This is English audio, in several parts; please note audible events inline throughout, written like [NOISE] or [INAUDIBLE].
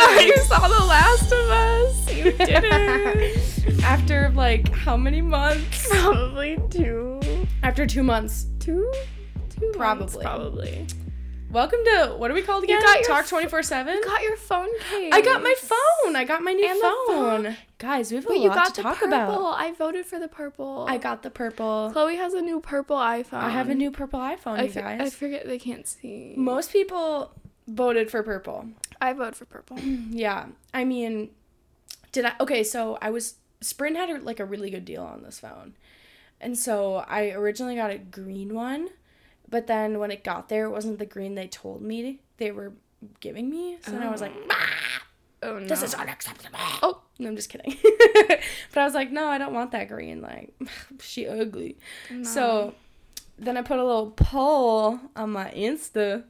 [LAUGHS] you saw The Last of Us. [LAUGHS] You didn't. After like how many months? Probably two. After two months. Two? Two months, Probably. probably. Welcome to what are we called You again? got Talk twenty four seven. You got your phone case. I got my phone. I got my new And phone. phone. Guys, we have a But lot you got to the talk purple. about. I voted for the purple. I got the purple. Chloe has a new purple iPhone. I have a new purple iPhone, I you fi- guys. I forget they can't see. Most people voted for purple. I vote for purple. [CLEARS THROAT] Yeah. I mean, did I? Okay, so I was. Sprint had a, like a really good deal on this phone. And so I originally got a green one, but then when it got there, it wasn't the green they told me they were giving me. So then I was like, Oh, oh no. this is unacceptable. Oh. No, I'm just kidding. [LAUGHS] but I was like, no, I don't want that green. Like, [LAUGHS] she ugly. So then I put a little poll on my Insta.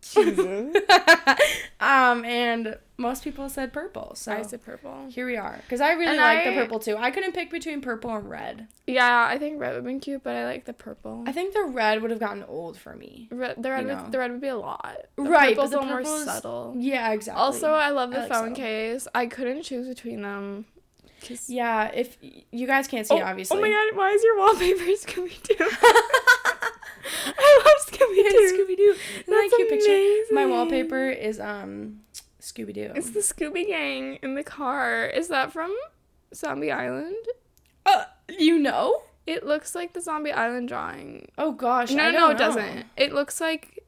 [LAUGHS] um, and most people said purple. So I said purple. here we are. Because I really And like the purple too. I couldn't pick between purple and red. Yeah, I think red would have been cute, but I like the purple. I think the red would have gotten old for me. Red, the red would, know. the red would be a lot. The Right, but purple's the a little more subtle. Yeah, exactly. Also, I love the I like phone so. case. I couldn't choose between them. 'cause- yeah, if you guys can't see, oh, it, obviously. Oh my god, why is your wallpaper [LAUGHS] Scooby Doo? [LAUGHS] I love Scooby Doo. Scooby Doo. That That's cute picture? My wallpaper is um Scooby Doo. It's the Scooby Gang in the car. Is that from Zombie Island? Uh, you know? It looks like the Zombie Island drawing. Oh gosh. No, no, don't it know. doesn't. It looks like.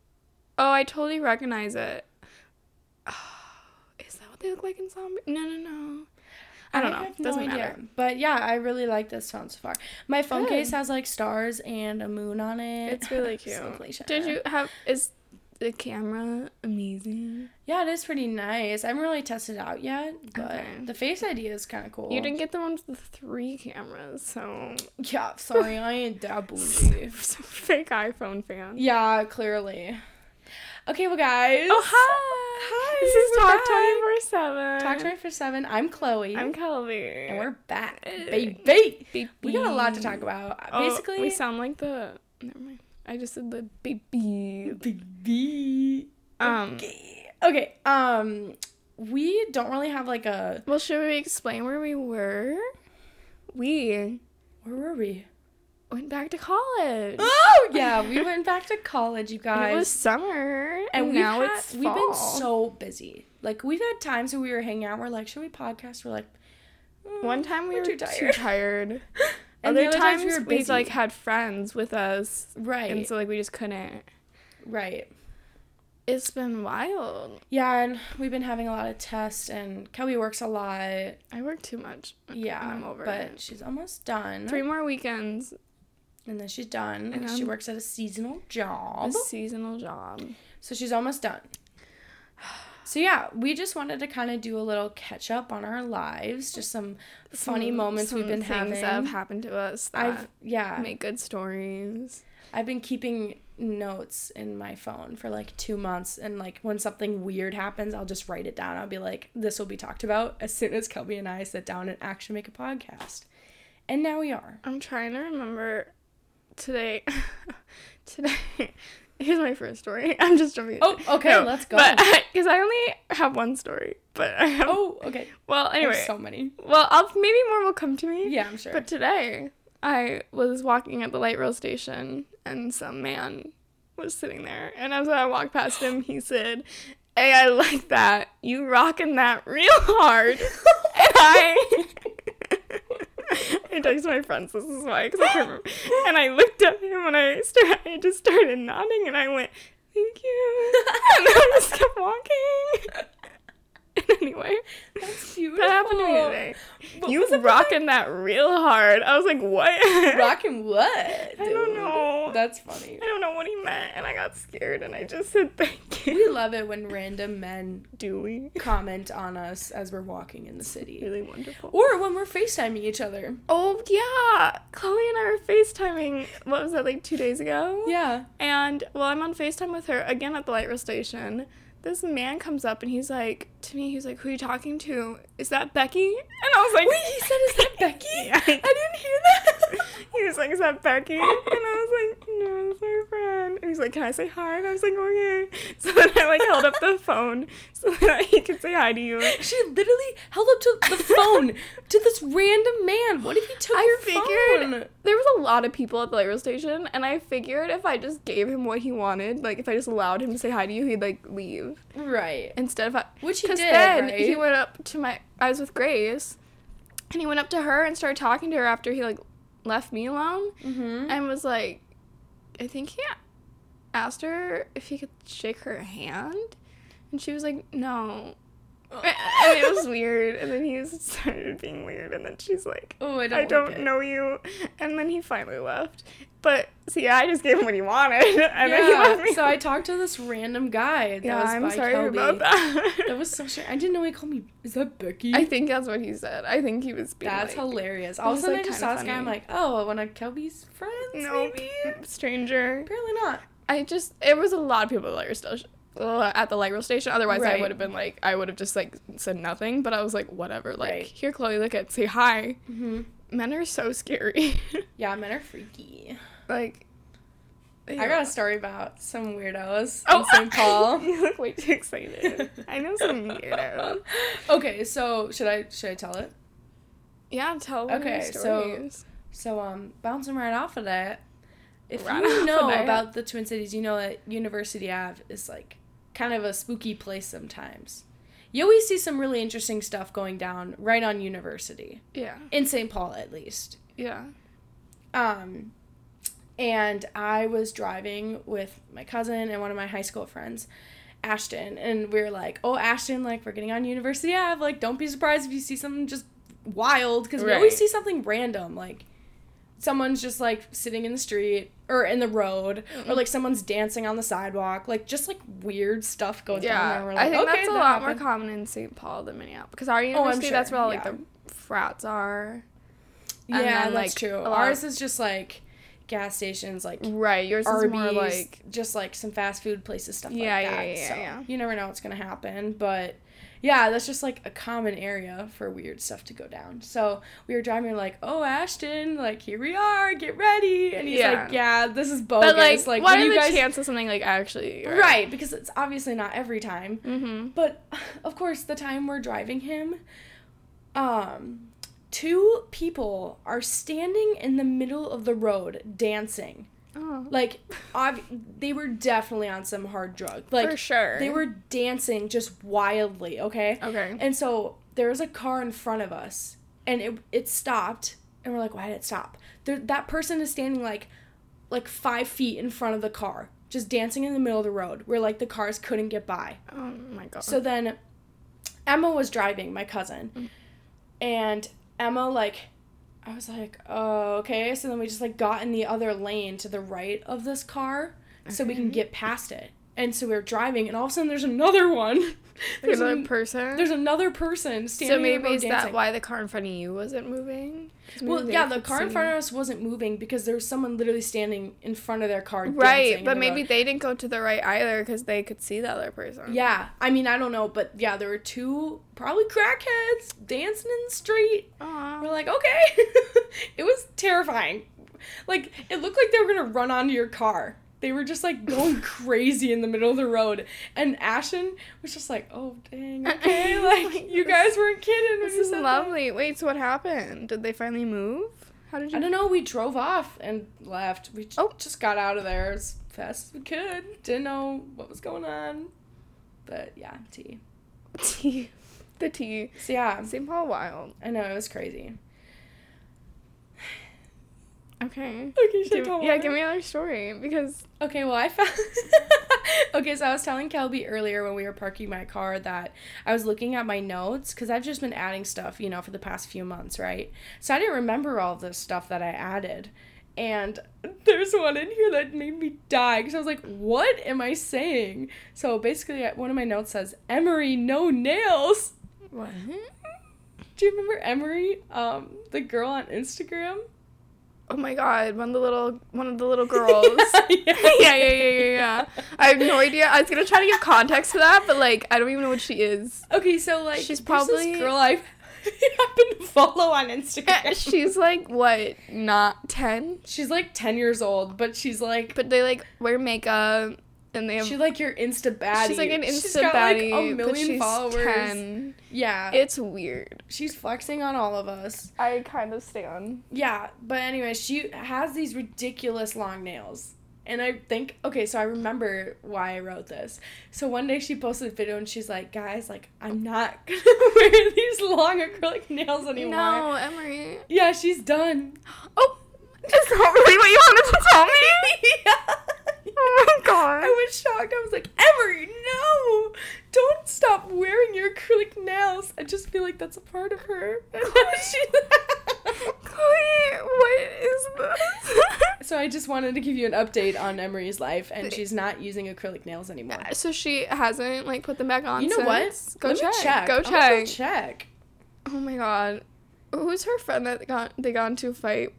Oh, I totally recognize it. [SIGHS] is that what they look like in Zombie? No, no, no. I don't know. have Doesn't idea. matter. But yeah, I really like this phone so far. My phone Good. case has like stars and a moon on it. It's really [LAUGHS] cute. So. Did you have? Is the camera amazing? Yeah, it is pretty nice. I haven't really tested it out yet, but Okay. the face ID is kind of cool. You didn't get the one with the three cameras, so Yeah, sorry, I ain't that [LAUGHS] bougie. fake iPhone fan. yeah, clearly. Okay, well, guys. Oh hi! Hi, This is Talk back. Twenty Four Seven. Talk twenty four seven. I'm Chloe. I'm Kelby. and we're back, baby. Baby. We got a lot to talk about. Oh, Basically, we sound like the. Never mind. I just said the baby. baby. Um. Okay. Okay. Um, we don't really have like a. Well, should we explain where we were? We Where were we? Went back to college. Oh [LAUGHS] yeah, we went back to college, you guys. it was summer, and now had- it's we've been so busy. Like we've had times where we were hanging out. We're like, should we podcast? We're like, mm, One time we we're too too tired. tired. [LAUGHS] And the other other times times we we, were busy. like had friends with us, right, and so like we just couldn't. right. It's been wild. Yeah, and we've been having a lot of tests, and Kelby works a lot. I work too much. Yeah, I'm over but it. she's almost done. Three more weekends. And then she's done. And she I'm- works at a seasonal job. A seasonal job. so she's almost done. So yeah, we just wanted to kind of do a little catch up on our lives, just some funny Some- moments we've some been things having. that have happened to us that I've yeah, make good stories. I've been keeping notes in my phone for like two months, and like when something weird happens, I'll just write it down. I'll be like, "This will be talked about as soon as Kelby and I sit down and actually make a podcast." And now we are. I'm trying to remember today. [LAUGHS] today. [LAUGHS] Here's my first story. [LAUGHS] I'm just jumping. Oh, okay, No, let's go. Because I only have one story, but I have. oh, okay. well, anyway. so many. well, I'll maybe more will come to me. Yeah, I'm sure. But today, I was walking at the light rail station, and some man was sitting there. And as I walked past him, he said, "Hey, I like that. You rocking that real hard." and I. [LAUGHS] I texted my friends. This is why, because I can't remember. And I looked at him, and I started. I just started nodding, and I went, "Thank you." [LAUGHS] and I just kept walking. [LAUGHS] Anyway, That's beautiful. that happened to me today. What you was rocking that real hard. I was like, what? [LAUGHS] Rocking what? I don't know. That's funny. I don't know what he meant, and I got scared, and I just said thank you. We love it when random men [LAUGHS] Do we? comment on us as we're walking in the city. Really wonderful. Or when we're FaceTiming each other. Oh yeah, Chloe and I were FaceTiming. What was that like two days ago? Yeah. And well, I'm on FaceTime with her again at the light rail station. This man comes up and he's like to me, he's like, "Who are you talking to? Is that Becky?" And I was like, Wait, he said, "Is that [LAUGHS] Becky?" Yeah. I didn't hear that. [LAUGHS] he was like, "Is that Becky?" And I was like, "No, it's my friend." And he's like, "Can I say hi?" And I was like, "Okay." [LAUGHS] So then I like held up the [LAUGHS] phone so that he could say hi to you. She literally held up to the phone to this random man. What if he took I your figured phone? there was a lot of people at the light rail station, and I figured if I just gave him what he wanted, like if I just allowed him to say hi to you, he'd like leave Right. instead of I, Which he did, then right? he went up to my. I was with Grace, and he went up to her and started talking to her after he like left me alone, Mm-hmm. and was like, I think he asked her if he could shake her hand, and she was like, no. Oh. And it was weird, and then he started being weird, and then she's like, Oh, I don't. I don't know you. And then he finally left. But see, I just gave him what he wanted. [LAUGHS] And then he left me. So I talked to this random guy. That yeah, was I'm by sorry Kelby. about that. [LAUGHS] That was so strange. I didn't know he called me. Is that Becky? I think that's what he said. I think he was being That's like, hilarious. All of a sudden, I just saw this guy. I'm like, oh, one of Kelby's friends, No, maybe. stranger. Apparently not. I just it was a lot of people at the light rail station. uh, At the light rail station. Otherwise, Right. I would have been like, I would have just like said nothing. But I was like, whatever. Like, Right. here, Chloe, look at, say hi. Mm-hmm. Men are so scary. [LAUGHS] Yeah, men are freaky. like, I got a story about some weirdos Oh, in St. Paul. [LAUGHS] you look way too excited. I know some [LAUGHS] weirdos. okay, so should I should I tell it? Yeah, tell okay, so- So um, bouncing right off of that, if Right you know about the Twin Cities, you know that University Ave is like kind of a spooky place sometimes. You always see some really interesting stuff going down right on University yeah, in St. Paul, at least. yeah. Um, and I was driving with my cousin and one of my high school friends, Ashton, and we were like, "Oh, Ashton, like we're getting on University Ave. Like, don't be surprised if you see something just wild, because we always see something random, like someone's just like sitting in the street or in the road, or mm-hmm. like someone's dancing on the sidewalk, like just like weird stuff goes down there. Yeah, We're I think okay, that's a that lot more common in St. Paul than Minneapolis. Because our oh, university, that's sure, where all like yeah. the frats are. Yeah, then, that's like, true. Ours is just like gas stations, like Right, yours is Arby's, more like just like some fast food places, stuff Yeah, like yeah, that. yeah, yeah, so yeah. you never know what's gonna happen, but yeah, that's just like a common area for weird stuff to go down. So we were driving, we were like, "Oh, Ashton, like here we are, get ready," and he's Yeah. like, "Yeah, this is bogus." But like, like what are you the guys chances something like actually right? Because it's obviously not every time, Mm-hmm. but [SIGHS] of course, the time we're driving him, um, two people are standing in the middle of the road dancing. Oh, Like, ob- they were definitely on some hard drug. Like, for sure. they were dancing just wildly, okay? okay. And so there was a car in front of us, and it it stopped, and we're like, why did it stop? There, that person is standing like, like five feet in front of the car, just dancing in the middle of the road, where like the cars couldn't get by. Oh my god. So then, Emma was driving, my cousin, Mm. and Emma like. I was like, oh, okay. So then we just like got in the other lane to the right of this car so we can get past it. And so we're driving, and all of a sudden there's another one. [LAUGHS] there's another an- person. there's another person standing. so maybe in the road is that why the car in front of you wasn't moving? Well, yeah, the car in front of us wasn't moving because there was someone literally standing in front of their car. Right, but maybe road. they didn't go to the right either because they could see the other person. Yeah, I mean, I don't know, but yeah, there were two probably crackheads dancing in the street. Aw. We're like, okay. [LAUGHS] it was terrifying. Like, it looked like they were gonna run onto your car. They were just like going [LAUGHS] crazy in the middle of the road. And Ashton was just like, oh, dang, okay. [LAUGHS] Like, you guys weren't kidding. This is said that." lovely. Wait, so what happened? Did they finally move? How did you? I don't know. We drove off and left. We j- Oh. just got out of there as fast as we could. Didn't know what was going on. But yeah, tea. [LAUGHS] tea. The tea. So yeah, St. Paul Wild. I know it was crazy. Okay. Okay, should I Give- tell yeah, give me another story because Okay, well, I found. [LAUGHS] okay, so I was telling Kelby earlier when we were parking my car that I was looking at my notes because I've just been adding stuff, you know, for the past few months, right? So I didn't remember all this stuff that I added. And there's one in here that made me die because I was like, what am I saying? So basically, one of my notes says, Emery, no nails. what? Do you remember Emery, um, the girl on Instagram? Oh my god, one of the little one of the little [LAUGHS] girls. [LAUGHS] [LAUGHS] yeah. yeah, yeah, yeah, yeah. I have no idea. I was gonna try to give context to that, but like I don't even know what she is. Okay, so like She's probably- this girl I you happen to follow on Instagram. she's like what, not ten? she's like 10 years old, but she's like But they like wear makeup and they have. she's like your Insta baddie. she's like an She's Insta got, baddie, like, a million she's followers. 10. Yeah. It's weird. she's flexing on all of us. I kind of stand. Yeah, but anyway, she has these ridiculous long nails. And I think, okay, so I remember why I wrote this. So one day she posted a video and she's like, guys, like, I'm not [LAUGHS] gonna wear these long acrylic nails anymore. No, Emery. Yeah, she's done. [GASPS] Oh, is that really what you wanted to tell me? [LAUGHS] yeah. Oh my god. I was shocked. I was like, Emery, no! Don't stop wearing your acrylic nails. I just feel like that's a part of her. And then she- Chloe, what is this? so I just wanted to give you an update on Emery's life, and she's not using acrylic nails anymore. Uh, so she hasn't like put them back on. You know what? Go check. Check. Go check. check. Oh my god. Who's her friend that got they got into a fight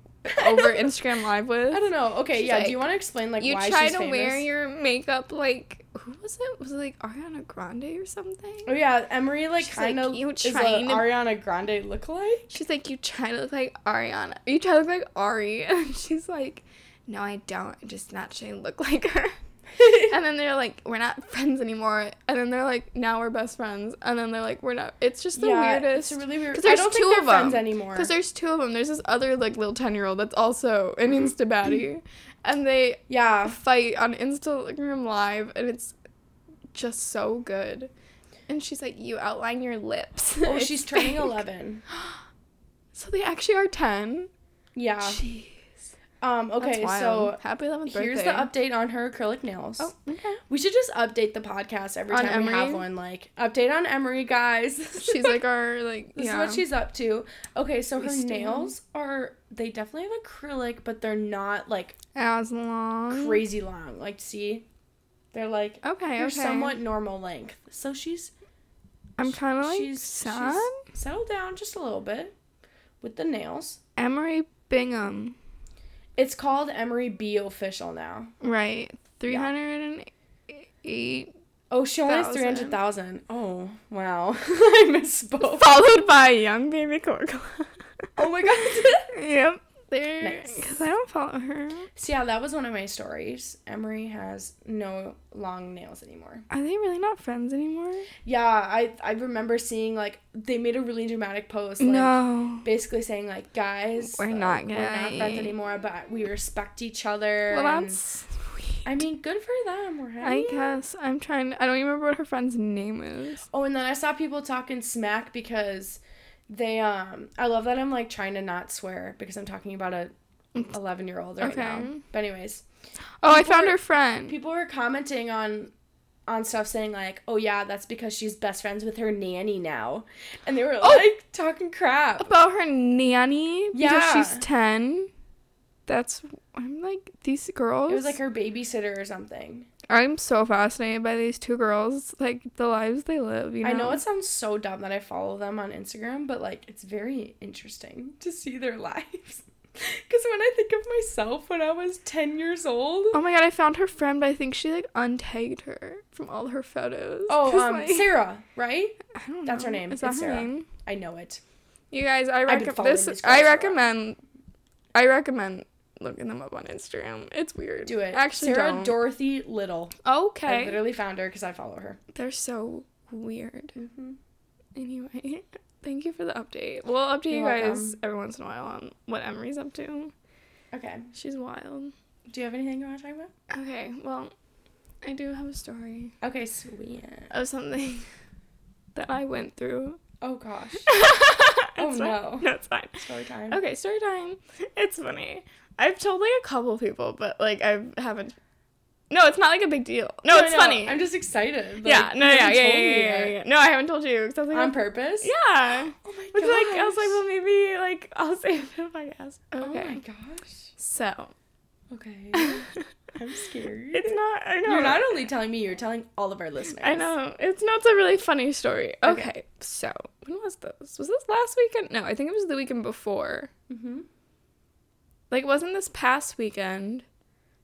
over [LAUGHS] Instagram Live with? I don't know. Okay, She's yeah. like, do you want to explain like you why try to famous? wear your makeup like who was it? Was it like Ariana Grande or something? Oh yeah, Emery like kind of like, you is a trying to- Ariana Grande lookalike. She's like, you try to look like Ariana. You try to look like Ari, [LAUGHS] and she's like, no, I don't. I'm just naturally look like her. [LAUGHS] and then they're like, we're not friends anymore. And then they're like, now we're best friends. And then they're like, we're not. It's just the yeah, weirdest. It's really weird. 'Cause I there's don't two think of friends them. anymore. Because there's two of them. There's this other like little ten year old that's also an Insta baddie, and they yeah, fight on Instagram Live, and it's just so good. And she's like, "You outline your lips." [LAUGHS] oh, she's turning fake. eleven. [GASPS] So they actually are ten. Yeah. Jeez. Um. Okay. So happy 11th birthday. here's the update on her acrylic nails. Oh, okay. We should just update the podcast every On time we have one. Like update on Emery, guys. [LAUGHS] She's like our like This yeah. is what she's up to. Okay, so We her nails are they definitely have acrylic, but they're not like as long. crazy long. Like see, they're like Okay, they're okay. somewhat normal length. So she's I'm kind of like she's, sad. she's settled down just a little bit with the nails. Emery Bingham. It's called Emery B official now. Right. Three hundred and eight. Oh, she only has three hundred thousand. Oh wow, [LAUGHS] I misspoke. Followed by young baby Coca. Oh my god. [LAUGHS] yep. There. Nice. Because I don't follow her. so yeah, that was one of my stories. Emery has no long nails anymore. Are they really not friends anymore? Yeah, I I remember seeing like they made a really dramatic post, like no. basically saying like, guys, We're uh, not we're not friends anymore, but we respect each other. Well, that's. I mean, good for them, right? I guess I'm trying. I don't even remember what her friend's name is. Oh, and then I saw people talking smack because they um. I love that I'm like trying to not swear because I'm talking about a eleven year old right now. Okay. But anyways, Oh, I found were- her friend. people were commenting on on stuff saying like, "Oh yeah, that's because she's best friends with her nanny now," and they were Oh! like talking crap. About her nanny because Yeah. she's ten. That's I'm like these girls. It was like her babysitter or something. I'm so fascinated by these two girls, like the lives they live. You know. I know it sounds so dumb that I follow them on Instagram, but like it's very interesting to see their [LAUGHS] lives. Because when I think of myself when I was 10 years old. Oh my god, I found her friend, but I think she like untagged her from all her photos. Oh, um, like, Sarah, right? I don't know. that's her name. Is that It's her Sarah. name? I know it. You guys, I recommend this. I for a recommend. I recommend looking them up on Instagram. It's weird. Do it. Actually, Sarah don't. Dorothy Little. Okay. I literally found her because I follow her. They're so weird. Mm-hmm. Anyway, [LAUGHS] thank you for the update. We'll update you You're guys welcome. every once in a while on what Emery's up to. Okay. She's wild. Do you have anything you want to talk about? Okay, well, I do have a story Okay, sweet. of something [LAUGHS] that I went through. Oh gosh. [LAUGHS] oh no. No, it's fine. Story time. Okay, story time. It's funny. I've told like a couple people, but like I haven't. No, it's not like a big deal. No, it's I know. funny. I'm just excited. yeah, no, yeah, yeah, yeah, yeah, yeah, No, I haven't told you because I was like, On purpose? yeah. [GASPS] Oh my Which like I was like, well, maybe like I'll [LAUGHS] save it if I ask. Oh my gosh. So Okay. [LAUGHS] I'm scared. it's not. I know. You're not only telling me, you're telling all of our listeners. I know. It's not It's a really funny story. Okay. Okay. So when was this? Was this last weekend? No, I think it was the weekend before. Mm-hmm. Like, it wasn't this past weekend.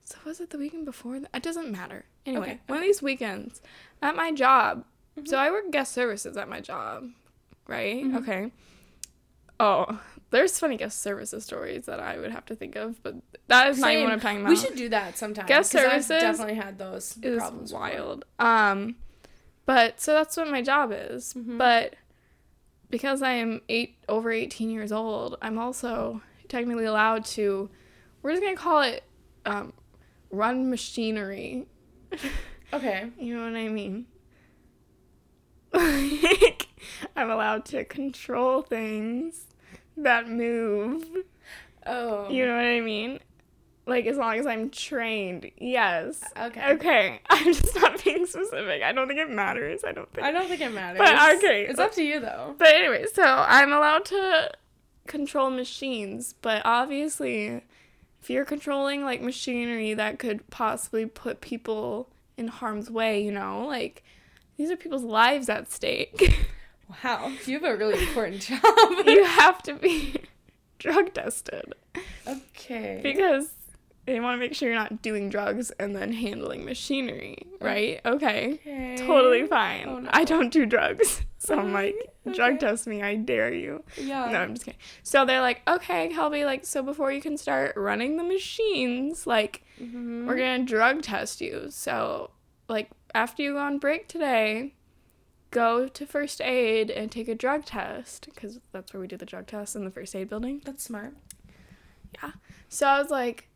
So was it the weekend before? That? It doesn't matter. Anyway, Okay, one of these weekends at my job. Mm-hmm. So I work guest services at my job, right? Mhm. Okay. Oh, there's funny guest services stories that I would have to think of, but that is not even what I'm talking about. We should do that sometime. Guest 'cause I've services definitely had those is problems. before. wild. Um, but so that's what my job is. Mhm. But because I am eight over 18 years old, I'm also technically allowed to. We're just gonna call it um, run machinery. [LAUGHS] Okay. You know what I mean? Like, I'm allowed to control things that move. Oh. You know what I mean? Like, as long as I'm trained, yes. Okay. Okay, [LAUGHS] I'm just not being specific. I don't think it matters. I don't think. I don't think it matters. But, okay, It's up to you though. But anyway, so I'm allowed to control machines, but obviously, if you're controlling like machinery that could possibly put people in harm's way, you know, like these are people's lives at stake. [LAUGHS] Wow. You have a really important job. [LAUGHS] you have to be [LAUGHS] drug tested okay. because they want to make sure you're not doing drugs and then handling machinery, right? Okay. okay. Totally fine. Oh, no. I don't do drugs. [LAUGHS] So I'm like, drug test me, I dare you. Yeah. No, I'm just kidding. So they're like, okay, Kelby, like, so before you can start running the machines, like, Mhm. we're gonna drug test you. So, like, after you go on break today, go to first aid and take a drug test because that's where we do the drug test in the first aid building. That's smart. Yeah. So I was like,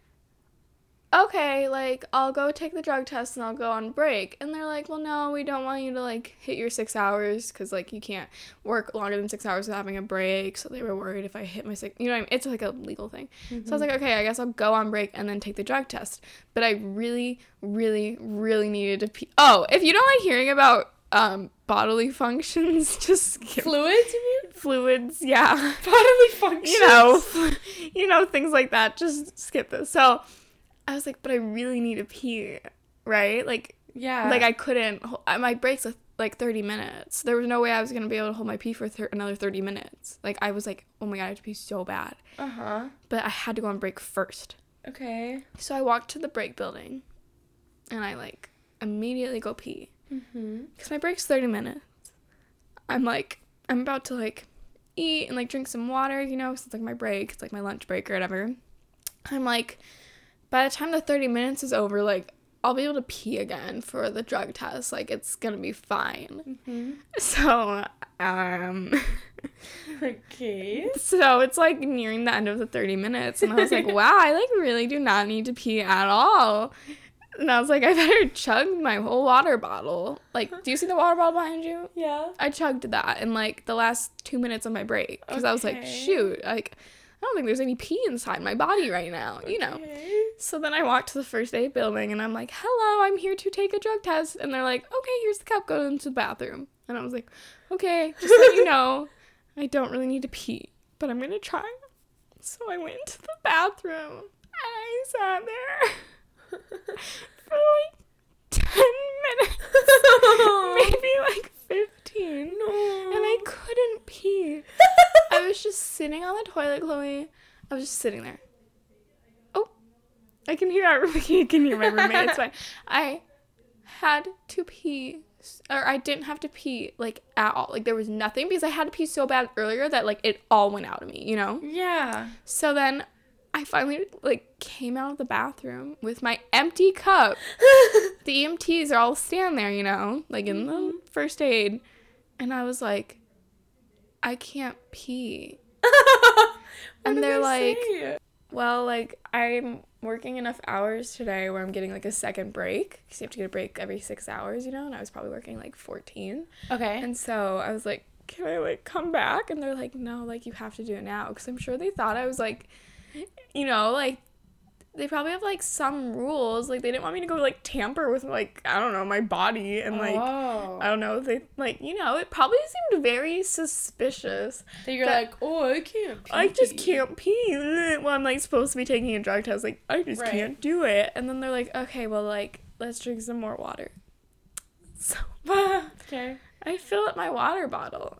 okay, like, I'll go take the drug test and I'll go on break. And they're like, well, no, we don't want you to, like, hit your six hours because, like, you can't work longer than six hours without having a break. So they were worried if I hit my six, you know what I mean? It's like a legal thing. So I was like, okay, I guess I'll go on break and then take the drug test. But I really, really, really needed to pee. Oh, if you don't like hearing about um, bodily [LAUGHS] functions, [LAUGHS] just skip Fluids, you mean? fluids. Yeah [LAUGHS] Bodily functions. you know, you know things like that. Just skip this. So I was like, but I really need to pee, right? Like, Yeah. like I couldn't. My breaks are like thirty minutes. There was no way I was gonna be able to hold my pee for thir- another thirty minutes. Like I was like, oh my god, I have to pee so bad. Uh huh. But I had to go on break first. Okay. So I walked to the break building, and I like immediately go pee Mm-hmm. because my break's 30 minutes. I'm like, I'm about to like eat and like drink some water, you know, 'cause it's like my break, it's like my lunch break or whatever. I'm like, by the time the 30 minutes is over, like, I'll be able to pee again for the drug test. Like, it's gonna be fine. Mm-hmm. [LAUGHS] So, um, [LAUGHS] Okay. so it's like nearing the end of the 30 minutes, and I was like, [LAUGHS] wow, I like really do not need to pee at all. And I was like, I better chug my whole water bottle. Like, do you see the water bottle behind you? Yeah. I chugged that in like the last two minutes of my break because I was like, shoot, like I don't think there's any pee inside my body right now, you know. So then I walked to the first aid building and I'm like, hello, I'm here to take a drug test, and they're like, okay, here's the cup, go into the bathroom, and I was like, okay, just so you [LAUGHS] know, I don't really need to pee, but I'm gonna try. So I went to the bathroom and I sat there [LAUGHS] for like ten minutes, [LAUGHS] maybe like No. And I couldn't pee. [LAUGHS] I was just sitting on the toilet, Chloe. I was just sitting there. Oh, I can hear our [LAUGHS] you can hear my roommate. It's fine. I had to pee, or I didn't have to pee like at all. Like there was nothing because I had to pee so bad earlier that like it all went out of me. You know. Yeah. So then I finally like came out of the bathroom with my empty cup. [LAUGHS] The EMTs are all standing there, you know, like in the mm-hmm. first aid, and I was like, I can't pee. [LAUGHS] And they're they like- say? Well, like I'm working enough hours today where I'm getting like a second break because you have to get a break every six hours, you know, and I was probably working like 14. okay. And so I was like, can I like come back? And they're like, no, like you have to do it now. Because I'm sure they thought I was like, you know, like they probably have like some rules. Like they didn't want me to go like tamper with like, I don't know, my body and like. oh. I don't know. They like you know. It probably seemed very suspicious. that you're that- like, oh, I can't. Pee. I just can't pee. [LAUGHS] Well, I'm like supposed to be taking a drug test. Like I just Right. can't do it. And then they're like, okay, well, like let's drink some more water. [LAUGHS] So [LAUGHS] okay. I fill up my water bottle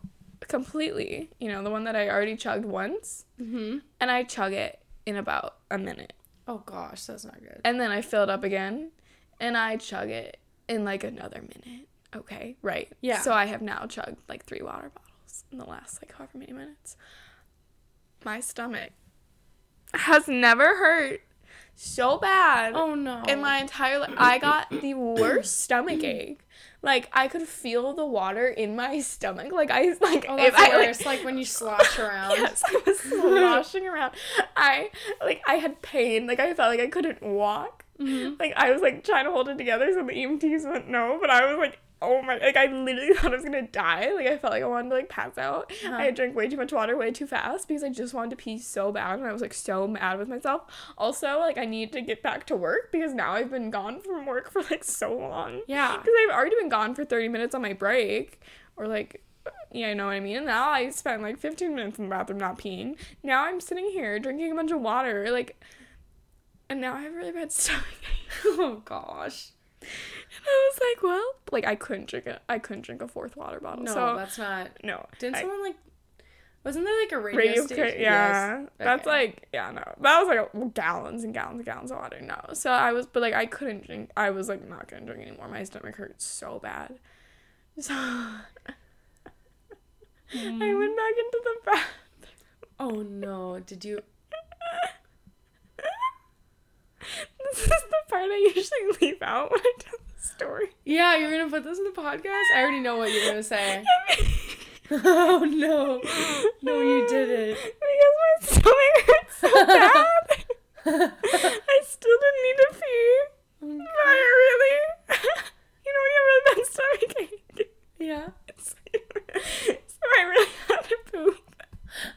completely. You know, the one that I already chugged once, Mm-hmm. and I chug it in about a minute. Oh gosh, that's not good. And then I fill it up again, and I chug it in like another minute. Okay, right. Yeah. So I have now chugged like three water bottles in the last like however many minutes. my stomach has never hurt so bad Oh no. in my entire life. I got the worst stomach ache. Like I could feel the water in my stomach. Like I [LAUGHS] like Oh, if that's I, worst. Like, when you slosh around. [LAUGHS] Yes, I was sloshing around. I like I had pain. Like I felt like I couldn't walk. Mm-hmm. Like I was like trying to hold it together so the EMTs went no, but I was like, oh my! Like I literally [LAUGHS] thought I was gonna die. Like I felt like I wanted to like pass out. Uh-huh. I had drank way too much water way too fast because I just wanted to pee so bad, and I was like so mad with myself. Also, like I need to get back to work because now I've been gone from work for like so long. Yeah. Because I've already been gone for 30 minutes on my break. Or like, yeah, you know what I mean? And now I spent like 15 minutes in the bathroom not peeing. Now I'm sitting here drinking a bunch of water. Like, and now I have really bad [LAUGHS] stomach oh gosh. [LAUGHS] I was like, well, like I couldn't drink it. I couldn't drink a fourth water bottle. No, so, that's not. [LAUGHS] no. Didn't I- someone like? Wasn't there like a radio, radio station? yeah Yes. that's Okay. like yeah no that was like a, gallons and gallons and gallons of water no so i was but like i couldn't drink i was like not gonna drink anymore my stomach hurt so bad [LAUGHS] so i Mm. went back into the bath Oh no! Did you? this is the part i usually [LAUGHS] leave out when i tell the story Yeah, you're gonna put this in the podcast. I already know what you're gonna say. [LAUGHS] [LAUGHS] oh no! No, you didn't. because my stomach hurts so bad i still didn't need to pee but i really you know you have really bad stomach ache yeah. so I really had to poop.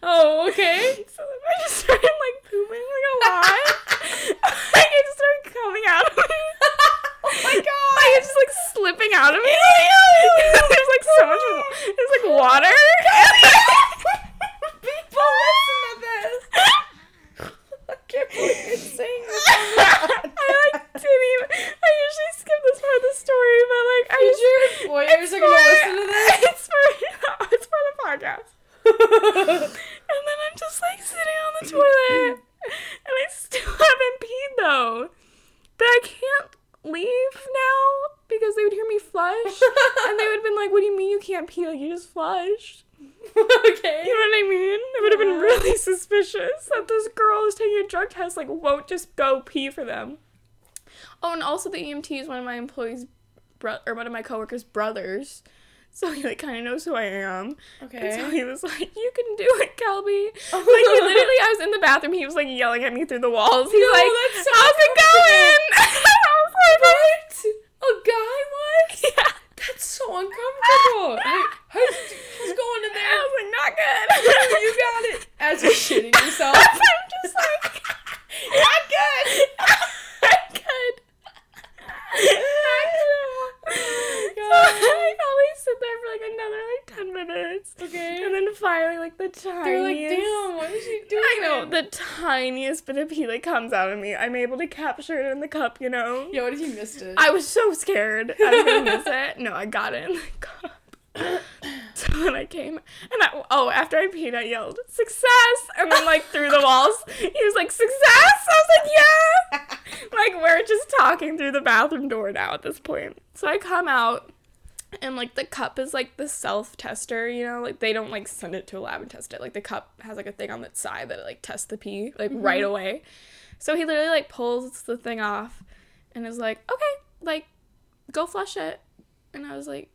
Oh, okay. So then I just started like pooping like a lot. like it coming out of me. [LAUGHS] oh my god! Like it's just like slipping out of me. [LAUGHS] [LAUGHS] there's like so much. There's like water. People listen to this. I can't believe you're saying this. I like didn't even. I usually skip this part of the story, but like I just. your employers are gonna for- listen to this? It's for it's for the podcast. And then I'm just like sitting on the toilet. And I still haven't peed though. But I can't leave now because they would hear me flush. and they would have been like, What do you mean you can't pee? Like you just flushed. okay. You know what I mean? It would have been Yeah. really suspicious that this girl who's taking a drug test like won't just go pee for them. Oh, and also the EMT is one of my employees' bro- or one of my coworkers' brothers. So he like kind of knows who I am. And so Okay. he was like, "You can do it, Kelby." [LAUGHS] Like he literally, I was in the bathroom. He was like yelling at me through the walls. He's No, like, that's so "How's it going?" [LAUGHS] I was like, What? A guy was? [LAUGHS] Yeah. That's so uncomfortable. hey, how's, how's it going in I there? was like, "Not good." you got it. As you're shitting yourself. I'm just like, "Not good." Not good. So I probably sit there for like another like ten minutes. Okay. And then finally, like the tiniest. They're like, damn, what is she doing? I know the tiniest bit of pee that comes out of me. I'm able to capture it in the cup. You know. Yeah, what if you missed it? I was so scared I was gonna miss it. No, I got it in the cup. [COUGHS] So then I came and I, oh, after I peed, I yelled success, and then like through the walls, he was like success. I was like yeah. [LAUGHS] Like we're just talking through the bathroom door now at this point. So I come out. And like the cup is like the self tester, you know, like they don't like send it to a lab and test it. Like the cup has like a thing on its side that it like tests the pee like mm-hmm. right away. So he literally like pulls the thing off and is like, okay, like go flush it. And I was like,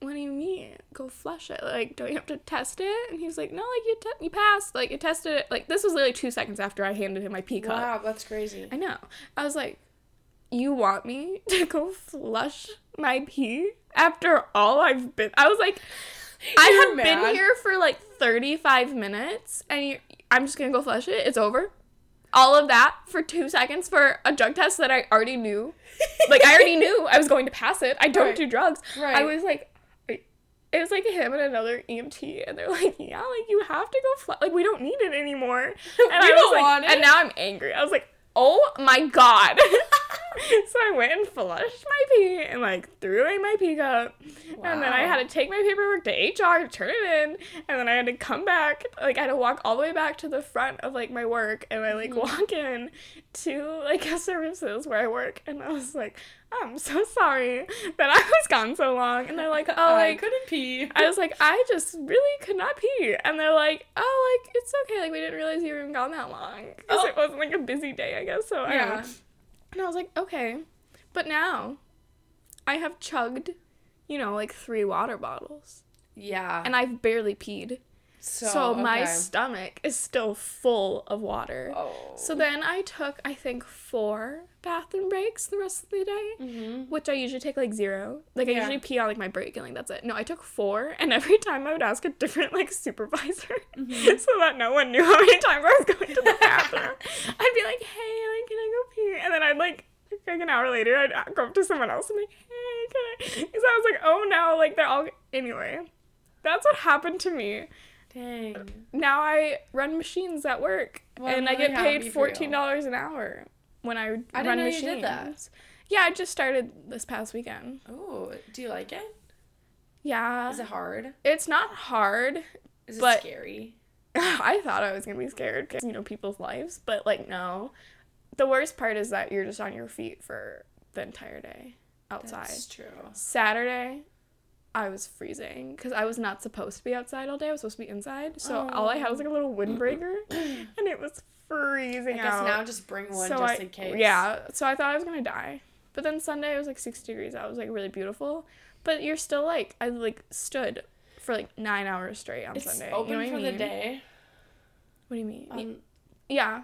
what do you mean? Go flush it? Like, don't you have to test it? And he was like, no, like you te- you passed. Like you tested it. Like this was literally two seconds after I handed him my pee cup. wow, that's crazy. I know. I was like, you want me [LAUGHS] to go flush my pee after all I've been? I was like, I You're have been here for like 35 minutes and you, I'm just gonna go flush it. It's over. All of that for two seconds for a drug test that I already knew. Like, I already knew I was going to pass it. I don't Right. do drugs. Right. I was like, it was like him and another EMT, and they're like, "Yeah, like you have to go flush. Like we don't need it anymore." [LAUGHS] And I was don't like, want it. and now I'm angry. I was like, "Oh my god!" [LAUGHS] [LAUGHS] so I went and flushed my pee and like threw away my pee cup, and then I had to take my paperwork to HR to turn it in, and then I had to come back. Like I had to walk all the way back to the front of like my work, and I like Mhm. walk in to like a services where I work, and I was like, I'm so sorry that I was gone so long. And they're like, oh, I like, couldn't pee. I was like, I just really could not pee. And they're like, oh, like, it's okay. Like, we didn't realize you were even gone that long. Because Oh. it wasn't like a busy day, I guess. So, I yeah. And I was like, okay. But now I have chugged, you know, like three water bottles. Yeah. And I've barely peed. so, So, my okay. stomach is still full of water. Oh. So then I took, I think, four bathroom breaks the rest of the day, Mm-hmm. which I usually take like zero. Like I Yeah. usually pee on like my break and like that's it. No, I took four, and [LAUGHS] every time I would ask a different like supervisor, Mm-hmm. [LAUGHS] so that no one knew how many times I was going to the bathroom. [LAUGHS] I'd be like, "Hey, like, can I go pee?" And then I'd like. Like an hour later, I'd go up to someone else and be like, "Hey, can I?" Because I was like, "Oh no!" Like they're all anyway. That's what happened to me Dang. now I run machines at work, Well, and I get paid fourteen dollars an hour when I, I run didn't know you machines. did that. Yeah, I just started this past weekend. Oh, do you like it? Yeah, Is it hard? it's not hard. Is it But- scary? [LAUGHS] I thought I was gonna be scared because you know people's lives, but like no. The worst part is that you're just on your feet for the entire day outside. That's true. Saturday, I was freezing because I was not supposed to be outside all day. I was supposed to be inside. So all I had was like a little oh. windbreaker, [CLEARS THROAT] and it was freezing I guess out. now just bring one so just I, in case. Yeah, so I thought I was gonna die. But then Sunday it was like 60 degrees. That was like really beautiful. But you're still like I like stood for like nine hours straight on It's Sunday. open you know what for I the day. What do you mean? Um, yeah,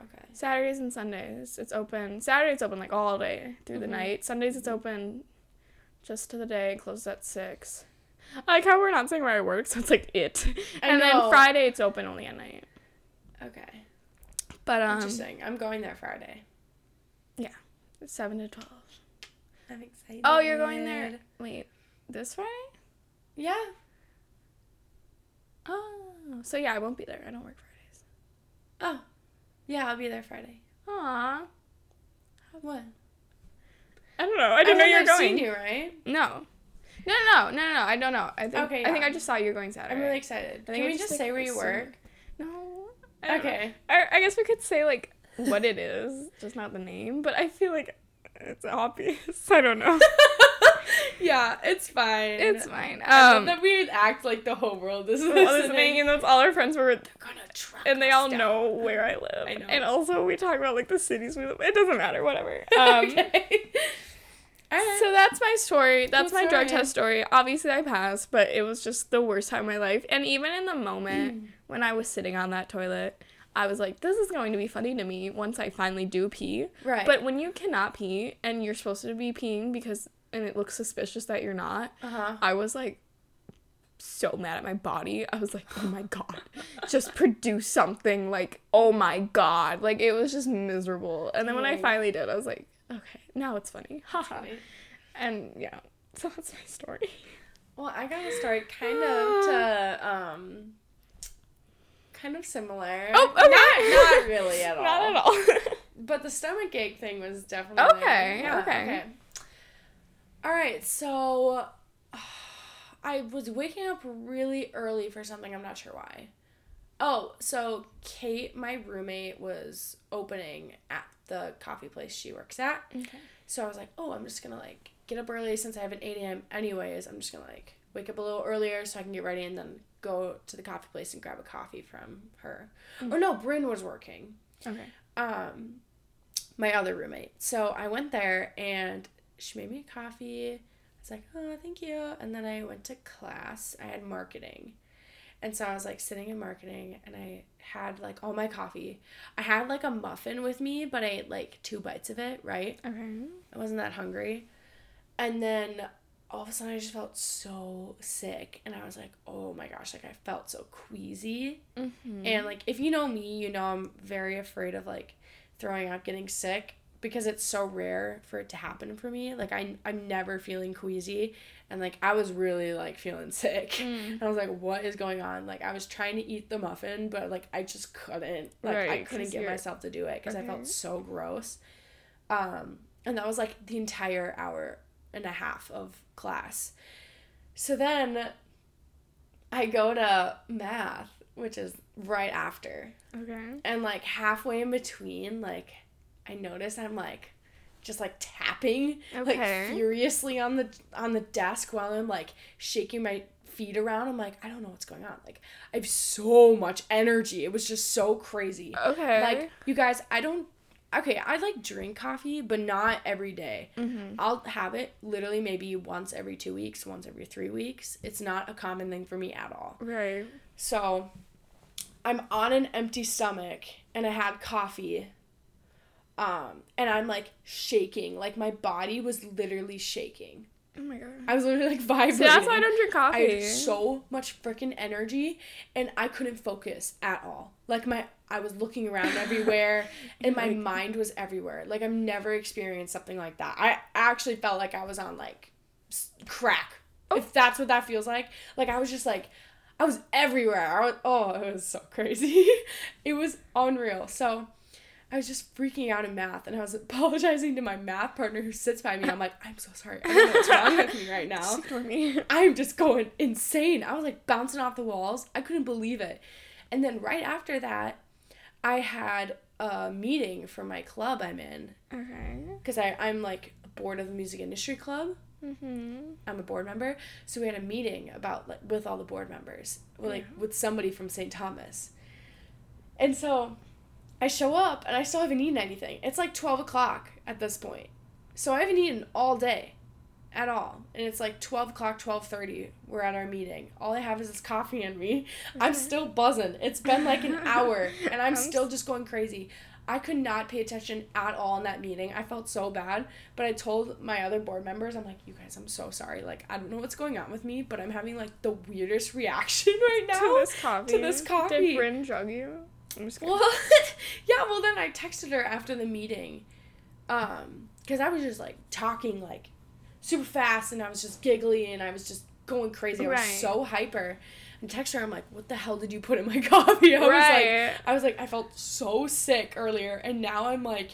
okay. Saturdays and Sundays it's open. Saturday it's open like all day through the Mhm. night. Sundays it's open just to the day. Closes at six. I like how we're not saying where I work, so it's like it. And then Friday it's open only at night. Okay. But um, Interesting. I'm going there Friday. Yeah, seven to twelve. I'm excited. Oh, you're going there. Wait, this Friday? Yeah. Oh, so yeah, I won't be there. I don't work Fridays. Oh. Yeah, I'll be there Friday. Aw. What? I don't know. I didn't know you were I've going. seen you, right? No. No, no, no, no, no. I don't know. I think. Okay, I think. I just saw you going Saturday. I'm really excited. I think Can I we just, just say where you work? No. I don't know. Okay. I, I guess we could say like what it is, just not the name. But I feel like it's obvious. [LAUGHS] I don't know. [LAUGHS] yeah, it's fine. It's fine. Um, that we act like the whole world is listening. listening, and that's all our friends were, They're gonna track and they all down. know where I live. I know. And also, we talk about like the cities we live. It doesn't matter. Whatever. [LAUGHS] Um, okay. So that's my story. That's my drug test story. Obviously, I passed, but it was just the worst time of my life. And even in the Mm. moment when I was sitting on that toilet, I was like, this is going to be funny to me once I finally do pee. right. But when you cannot pee and you're supposed to be peeing because, and it looks suspicious that you're not, uh huh. I was like, so mad at my body. I was like, oh my god, just [LAUGHS] produce something. Like, oh my god. Like, it was just miserable. And then when I finally did, I was like, okay, now it's funny. Haha. And yeah, so that's my story. Well, I got a story kind of [SIGHS] to um kind of similar. Oh, okay. Not, not really at all. [LAUGHS] Not at all. [LAUGHS] But the stomach ache thing was definitely Okay, Yeah, okay. All right, so [SIGHS] I was waking up really early for something. I'm not sure why. Oh, so Kate, my roommate, was opening at the coffee place she works at. okay. So I was like, oh, I'm just gonna like get up early since I have an 8 a.m. anyways. I'm just gonna like wake up a little earlier so I can get ready and then go to the coffee place and grab a coffee from her. Or no, Bryn was working. Okay. Um, my other roommate. So I went there and she made me a coffee. I was like, oh, thank you. And then I went to class. I had marketing. And so I was like sitting in marketing and I had like all my coffee. I had like a muffin with me, but I ate like two bites of it, right? Okay. I wasn't that hungry. And then all of a sudden I just felt so sick and I was like, "Oh my gosh, like I felt so queasy." Mm-hmm. And like if you know me, you know I'm very afraid of like throwing up, getting sick because it's so rare for it to happen for me. Like I I'm never feeling queasy and like I was really like feeling [LAUGHS] sick. Mm. And I was like, "What is going on?" Like I was trying to eat the muffin, but like I just couldn't. Like I couldn't get myself to do it cuz I felt so gross. Um and that was like the entire hour and a half of class. So then I go to math, which is right after. Okay. And like halfway in between, like I notice I'm like just like tapping Okay. like furiously on the on the desk while I'm like shaking my feet around. I'm like, I don't know what's going on. Like I have so much energy. It was just so crazy. Okay. Like you guys, I don't okay, I like drink coffee, but not every day. Mm-hmm. I'll have it literally maybe once every 2 weeks, once every 3 weeks. It's not a common thing for me at all. Right. So I'm on an empty stomach and I had coffee. Um, and I'm like shaking. Like my body was literally shaking. Oh my god. I was literally like vibrating. That's why I don't drink coffee. I had so much freaking energy and I couldn't focus at all. Like my I was looking around [LAUGHS] everywhere and my Like- mind was everywhere. Like I've never experienced something like that. I actually felt like I was on like crack. If that's what that feels like. Like I was just like I was everywhere. I was, oh, it was so [LAUGHS] crazy. it was unreal. So I was just freaking out in math and I was [LAUGHS] apologizing to my math partner who sits by me. I'm like, I'm so sorry. I don't know what's wrong with me right now. [LAUGHS] For me. [LAUGHS] I'm just going insane. I was like bouncing off the walls. I couldn't believe it. And then right after that, I had a meeting for my club I'm in Okay. because I'm like a board of the music industry club. Mm-hmm. I'm a board member, so we had a meeting about like with all the board members, like Yeah. with somebody from St. Thomas. And so, I show up and I still haven't eaten anything. It's like twelve o'clock at this point, so I haven't eaten all day, at all. And it's like twelve o'clock, twelve thirty. We're at our meeting. All I have is this coffee in me. I'm [LAUGHS] still buzzing. It's been like an hour, and I'm [LAUGHS] still just going crazy. I could not pay attention at all in that meeting. I felt so bad. But I told my other board members, I'm like, you guys, I'm so sorry. Like, I don't know what's going on with me, but I'm having like the weirdest [LAUGHS] reaction right now. to this coffee. this coffee. Did Bryn drug you? I'm just kidding. Well, [LAUGHS] yeah, well, then I texted her after the meeting. Um, because I was just like talking like super fast and I was just giggly and I was just going crazy. I was Right. so hyper. And text her, I'm like, what the hell did you put in my [LAUGHS] coffee? I was like. I was like, I felt so sick earlier, and now I'm like,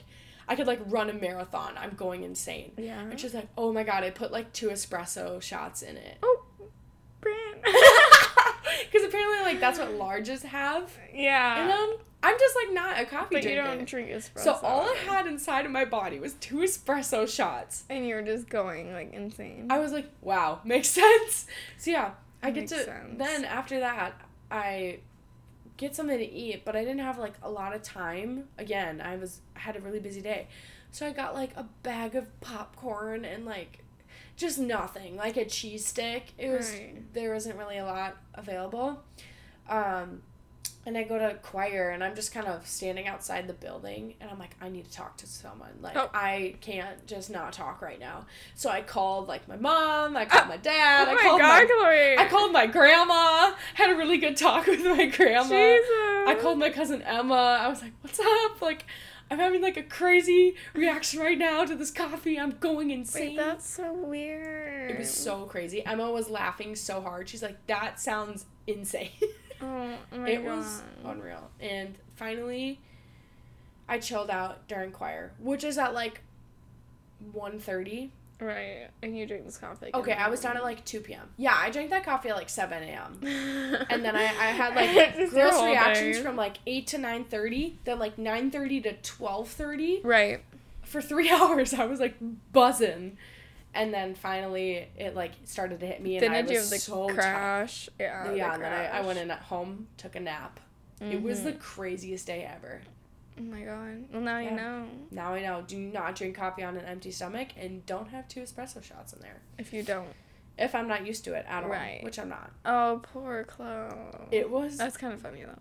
I could like run a marathon. I'm going insane. yeah. And she's like, oh my god, I put like two espresso shots in it. oh, Bryn. [LAUGHS] [LAUGHS] Because apparently, like, that's what larges have yeah. in them. I'm just like not a coffee but you drinker. don't drink espresso. so all I had inside of my body was two espresso shots. And you're just going like insane. I was like, wow, [LAUGHS] makes sense. So yeah, I get Makes to sense. then after that I get something to eat, but I didn't have like a lot of time. Again, I was I had a really busy day. So I got like a bag of popcorn and like just nothing, like a cheese stick. It was Right. there wasn't really a lot available. Um and I go to choir and I'm just kind of standing outside the building and I'm like, I need to talk to someone. Like Oh. I can't just not talk right now. So I called like my mom, I called [GASPS] my dad, oh I my called god, my Chloe. I called my grandma, had a really good talk [LAUGHS] with my grandma. Jesus. I called my cousin Emma. I was like, "What's up?" Like I'm having like a crazy reaction right now to this coffee. I'm going insane. Wait, that's so weird. it was so crazy. Emma was laughing so hard. She's like, "That sounds insane." [LAUGHS] Oh, oh it god. was unreal. And finally, I chilled out during choir, which is at like 1.30. Right. And you drink this coffee. Okay, I was done at like 2 p.m. Yeah, I drank that coffee at like 7 a.m. [LAUGHS] And then I, I had like [LAUGHS] gross reactions day. from like 8 to 9.30, then like 9.30 to 12.30. Right. For three [LAUGHS] hours, I was like buzzing. And then finally, it like started to hit me, and Then I you was have the so tired. crash? Yeah. the Yeah, and then I, I went in at home, took a nap. It was the Mhm. craziest day ever. Oh my god. Well, now Yeah. you know. Now I know. Do not drink coffee on an empty stomach, and don't have two espresso shots in there. If you don't. If I'm not used to it at all, Right. which I'm not. Oh, poor Chloe. It was. That's kind of funny though.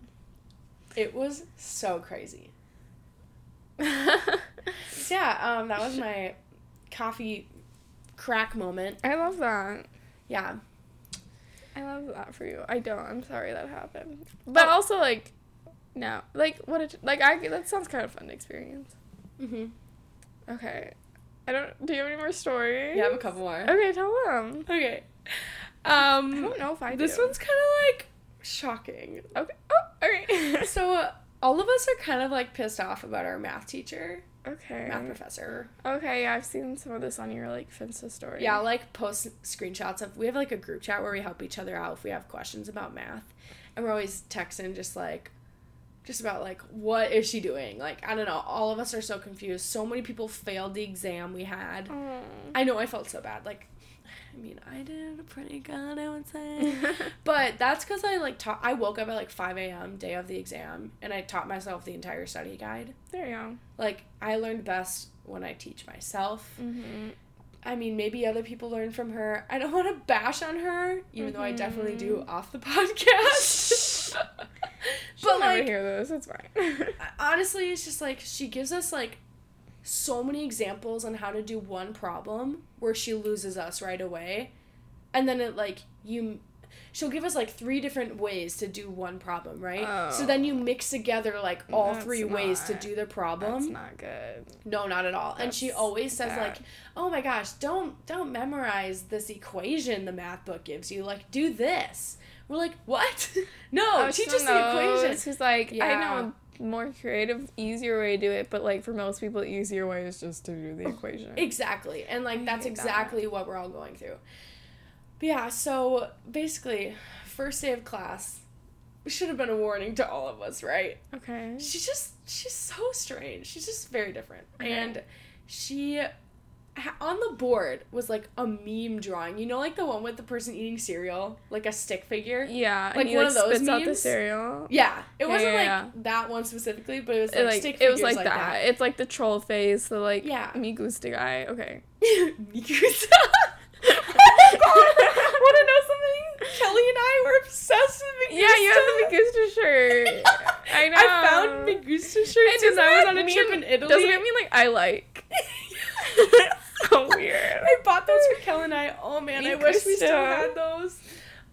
It was so crazy. [LAUGHS] Yeah, um, that was my coffee crack moment. I love that. Yeah. I love that for you. I don't. I'm sorry that happened. But Oh. also like, no, like what? It, like I that sounds kind of fun to experience. Mm-hmm. Okay. I don't. Do you have any more stories? You have a couple more. Okay, tell them. Okay. Um, I don't know if I this do. one's kind of like shocking. Okay. Oh, okay. [LAUGHS] So uh, all of us are kind of like pissed off about our math teacher, okay. math professor. Okay, yeah, I've seen some of this on your like Finsta story. Yeah, I'll, like post screenshots of we have like a group chat where we help each other out if we have questions about math, and we're always texting just like, just about like what is she doing? Like I don't know. All of us are so confused. So many people failed the exam we had. Oh. I know I felt so bad. Like, I mean, I did pretty good, I would say. [LAUGHS] but that's because I like taught. I woke up at like five a.m. day of the exam, and I taught myself the entire study guide. there you go. Like I learned best when I teach myself. Mm-hmm. I mean, maybe other people learn from her. I don't want to bash on her, even though I definitely do off the [LAUGHS] podcast. She'll but never like, hear this. It's fine. honestly, it's just like she gives us like so many examples on how to do one problem where she loses us right away, and then it like you. She'll give us like three different ways to do one problem, right? So then you oh. mix together like all That's three ways to do the problem. That's not good. No, not at all. and she always says bad. like, "Oh my gosh, don't don't memorize this equation the math book gives you. Like, do this." We're like, "What? [LAUGHS] no, teach she us the equations. She's like, I know a more creative, easier way to do it, but like for most people, the easier way is just to do the equation. Exactly. And like that's hate that. exactly what we're all going through. But yeah, so basically, first day of class should have been a warning to all of us, right? Okay. She's just she's so strange. She's just very different. Okay. And she on the board was like a meme drawing. You know like the one with the person eating cereal, like a stick figure? Yeah, Like and he one like of those spits out the memes? cereal. Yeah. It Yeah, wasn't yeah, like yeah. that one specifically, but it was like, It, like stick it was figures like, that. It's like the troll face, the like Yeah. me gusta guy. Okay. [LAUGHS] Mikusa. oh god! [LAUGHS] Want to know something? Kelly and I were obsessed with Migusta. Yeah, you have the Migusta shirt. [LAUGHS] I know. I found Migusta shirts doesn't I was on a mean- trip in Italy. Doesn't it mean like I like? So [LAUGHS] weird. I bought those for Kelly and I. Oh man, I wish we still had those.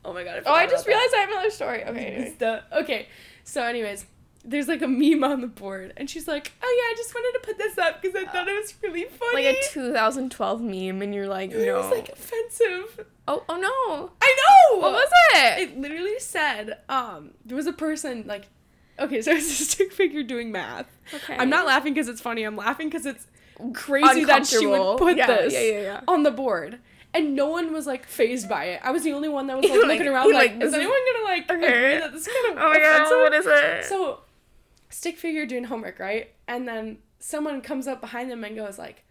Oh my god! Oh, I just about that. realized I have another story. Okay. anyway. Migusta. Okay, so anyways, there's like a meme on the board, and she's like, "Oh yeah, I just wanted to put this up because I thought it was really funny." Like a 2012 meme, and you're like, "No." [LAUGHS] It was like offensive. oh, oh no. I know. What was it? it literally said um there was a person like okay so [LAUGHS] it's a stick figure doing math Okay. i'm not laughing because it's funny i'm laughing because it's crazy that she would put Yeah, this yeah, on the board. And no one was like phased by it. I was the only one that was [LAUGHS] like You're looking around like, like, is anyone gonna like Okay. agree that this is kind of Oh my god, what is it? so stick figure doing homework right? And then someone comes up behind them and goes like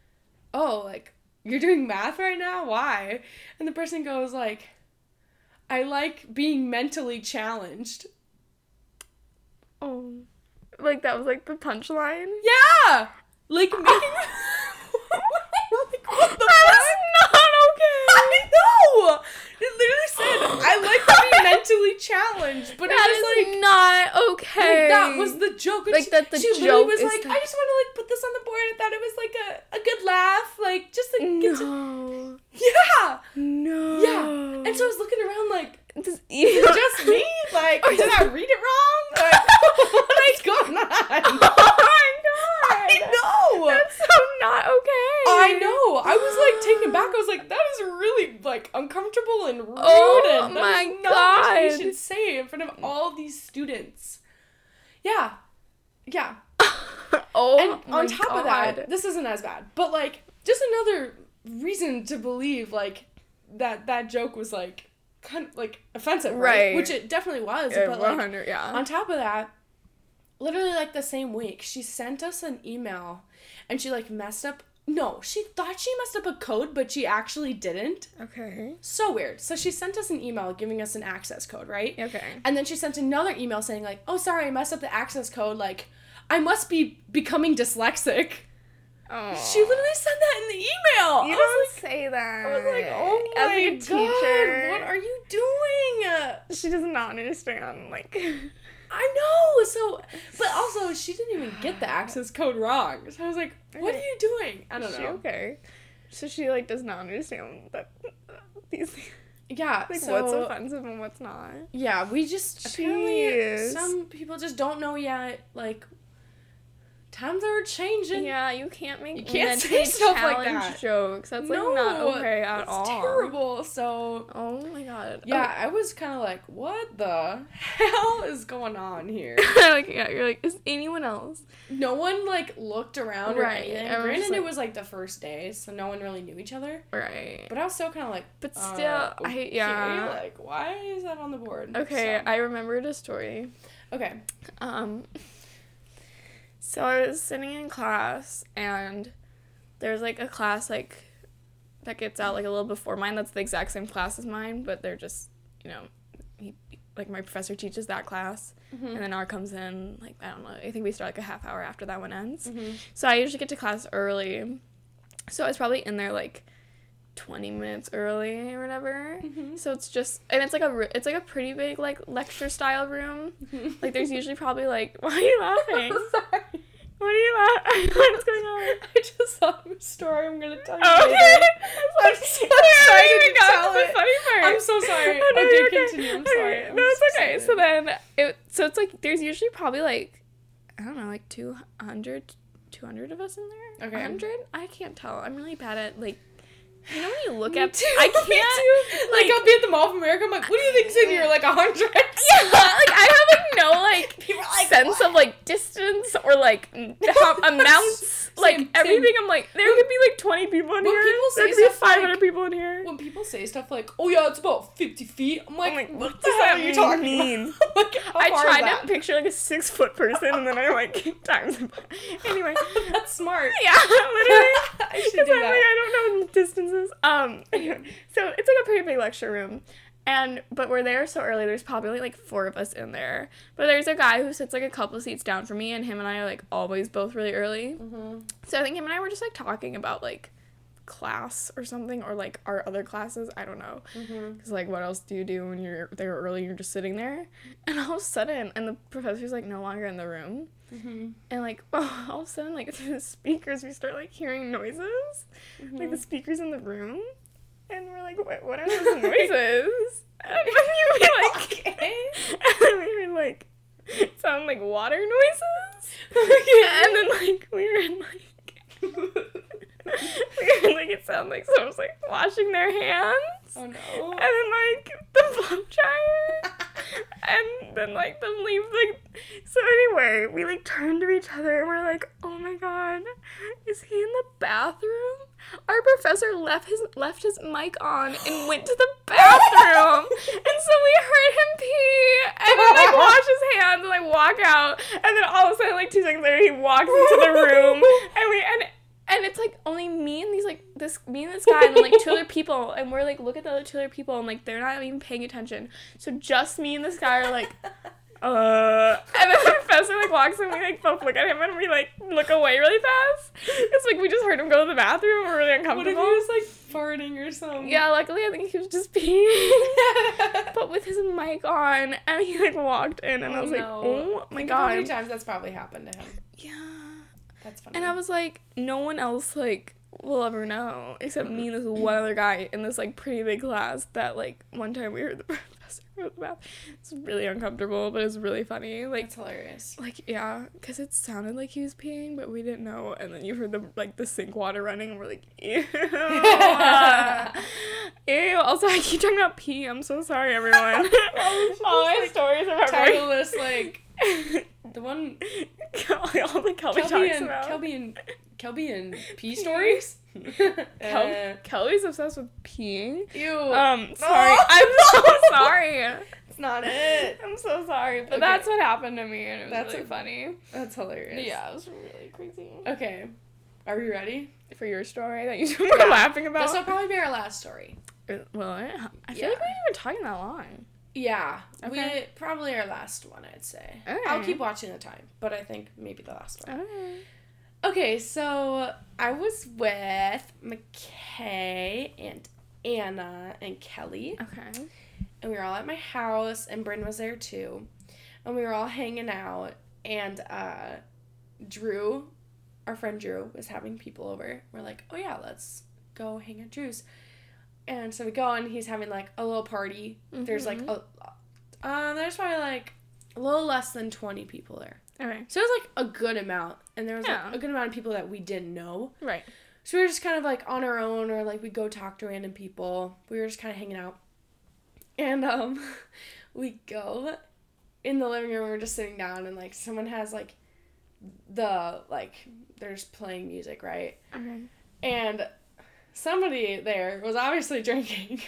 oh like you're doing math right now? Why? And the person goes like i like being mentally challenged. Oh. Like that was like the punchline? yeah like [LAUGHS] making like, [LAUGHS] what the That fuck? not okay. I know. It literally said, "I like to be [LAUGHS] mentally challenged," but That it was like, not like, okay. that was the joke. And Like, she, that the she literally was like, the- "I just want to like put this on the board." I thought it was like a, a good laugh, like just to get to no. yeah, No. yeah. And so I was looking around like, Does "Is it just me? Like, did I read it wrong? Like, what's going on?" God. I know. That's so not okay. I know. I was like taken back. I was like, that is really like uncomfortable and rude. Oh and my what you should say in front of all these students. Yeah, yeah. [LAUGHS] oh and on top of that, this isn't as bad. But like, just another reason to believe like that that joke was like kind of like offensive, right? Right. Which it definitely was. Yeah, but like yeah. on top of that, literally like the same week, she sent us an email and she like messed up. No, she thought she messed up a code, but she actually didn't. okay. So weird. So she sent us an email giving us an access code, right? Okay. And then she sent another email saying like, "Oh, sorry, I messed up the access code. Like, I must be becoming dyslexic." Oh. She literally said that in the email. You don't like, say that. I was like, "Oh As my like a god, teacher, what are you doing?" she does not understand. Like, [LAUGHS] I know. So, but also she didn't even get the [SIGHS] access code wrong. So I was like, "What are you doing?" I don't is she know. okay? So she like does not understand that [LAUGHS] these things, Yeah. like so what's offensive and what's not. yeah, we just apparently some people just don't know yet. Like times are changing. Yeah, you can't make You can't say stuff like that. jokes. That's like no, not okay at it's all. terrible. So Oh my god. yeah, I was kind of like, what the [LAUGHS] hell is going on here? Oh. [LAUGHS] like yeah, you're like, is anyone else? no one like looked around or Right, anything. everyone's Granted, just it was like the first day, so no one really knew each other. Right. But I was still kind of like, But uh, still, I okay, yeah. like why is that on the board? Okay, So- I remembered a story. Okay. Um, so I was sitting in class, and there's like a class like that gets out like a little before mine. That's the exact same class as mine, but they're just you know, he, like my professor teaches that class, Mm-hmm. and then our comes in like I don't know. I think we start like a half hour after that one ends. Mm-hmm. So I usually get to class early, so I was probably in there like. 20 minutes early or whatever. Mhm. So it's just and it's like a it's like a pretty big like lecture style room. Like there's usually [LAUGHS] probably like [LAUGHS] why are you laughing? Sorry. What are you laughing? [LAUGHS] What's going on? I just saw a story I'm gonna tell you later. okay. I'm so excited to tell to the it. funny part. I'm so sorry. Oh, no, okay, okay. continue. I'm Okay, sorry. I'm no, it's okay. So then it so it's like there's usually probably like I don't know like 200 200 of us in there. Okay. 100? I can't tell. I'm really bad at like you know when you look at too, I [LAUGHS] can't too. Like, I'll be at the Mall of America. I'm like, what do you think's in here? Like a hundred. [LAUGHS] yeah, like I have like no like [LAUGHS] like, sense of like distance or like amounts. Like Same, everything, same. I'm like there could be like 20 people in here. people there say could be stuff like- 500 people in here. When people say stuff like, "Oh yeah, it's about 50 feet," I'm like, I'm like, what, what the hell are you talking mean? about? [LAUGHS] like, [LAUGHS] I tried to picture like a six foot person, and then I like [LAUGHS] times. Anyway, That's smart. yeah, literally. I should Because do I'm like. I don't know distances. Um, anyway, so it's like a pretty big lecture room, and but we're there so early. There's probably like four of us in there, but there's a guy who sits like a couple seats down from me, and him and I are like always both really early. Mm-hmm. So I think him and I were just like talking about like class or something, or like our other classes. I don't know. Mm-hmm. Cause like, what else do you do when you're there early? You're just sitting there, and all of a sudden, and the professor's like no longer in the room, Mm-hmm. and like [LAUGHS] all of a sudden, like through [LAUGHS] the speakers, we start like hearing noises, Mm-hmm. like the speakers in the room, and we're like, what? What are those [LAUGHS] noises? [LAUGHS] And we were [LAUGHS] like, Okay. and then we were like, sound like water noises, and then like we were in like. [LAUGHS] like it sounded like someone's like washing their hands. Oh and then like the blow dryer. And then like the leaf like so anyway we like turned to each other and we're like oh my god is he in the bathroom? Our professor left his left his mic on and went to the bathroom. [LAUGHS] And so we heard him pee. And then like wash his hands and like walk out. And then all of a sudden like two seconds later he walks into the room. And we and and it's like only me and these like this me and this guy and then like two other [LAUGHS] people and we're like look at the other two other people and like they're not even paying attention. So just me and this guy are like, [LAUGHS] uh and then the professor like walks in, we like both look at him and we like look away really fast. It's like we just heard him go to the bathroom, and we're really uncomfortable. What if he was like farting or something? yeah, luckily I think he was just [LAUGHS] peeing. but with his mic on and he like walked in and I Oh, was like. Oh my Think of How many times that's probably happened to him? Yeah. That's funny. And I was like, no one else like will ever know except me and this mm-hmm. one other guy in this like pretty big class that like one time we heard the [LAUGHS] professor go to the bath. It's really uncomfortable, but it's really funny. Like That's hilarious. like yeah, because it sounded like he was peeing, but we didn't know. And then you heard the like the sink water running, and we're like, [LAUGHS] ew, [LAUGHS] ew. Also, I keep talking about pee. I'm so sorry, everyone. Oh, All my stories are Title this like the one all the Kelby Kelby talks and about. Kelby and Kelby and pee stories. [LAUGHS] Kel- Uh, Kelly's obsessed with peeing. ew. Um, sorry. [LAUGHS] I'm so sorry. It's not it. [LAUGHS] I'm so sorry, but Okay. that's what happened to me, and it was That's really a- funny. That's hilarious. Yeah, it was really crazy. Okay. Are we ready? For your story that you were Yeah. laughing about. This will probably be our last story. Uh, well, I, I feel Yeah. like we haven't been talking that long. Yeah. Okay. We probably our last one, I'd say. I'll keep watching the time, but I think maybe the last one. Okay. Okay, so I was with McKay and Anna and Kelly, Okay. and we were all at my house, and Bryn was there too, and we were all hanging out, and uh, Drew, our friend Drew, was having people over. We're like, oh yeah, let's go hang at Drew's, and so we go, and he's having like a little party. There's like Mhm. a, uh, there's probably like a little less than twenty people there. Okay. So it was like a good amount, and there was Yeah. like, a good amount of people that we didn't know. Right. So we were just kind of like on our own, or like we go talk to random people. We were just kind of hanging out, and um, [LAUGHS] we go in the living room. We're just sitting down, and like someone has like the like they're just playing music, right? Okay. And somebody there was obviously drinking.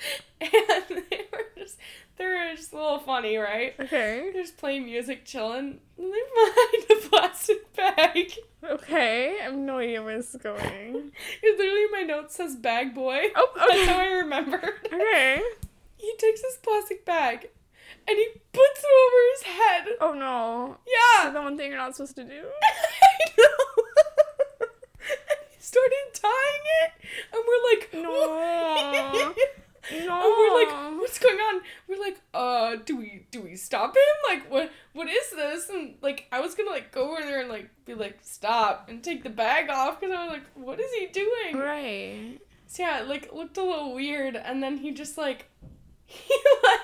[LAUGHS] and they were just they were just a little funny, right? Okay. They're just playing music, chilling, and they [LAUGHS] find a plastic bag. Okay. I have no idea where this is going. [LAUGHS] It literally my note says bag boy. Oh, okay. That's how. I remembered. Okay. He takes this plastic bag and he puts it over his head. Oh no. Yeah. The one thing you're not supposed to do. I know. Started tying it, and we're like, No. no. [LAUGHS] And we're like, what's going on? We're like, uh, do we do we stop him? Like, what what is this? And like, I was gonna like go over there and like be like, stop, and take the bag off because I was like, what is he doing? Right. So yeah, it like looked a little weird, and then he just like he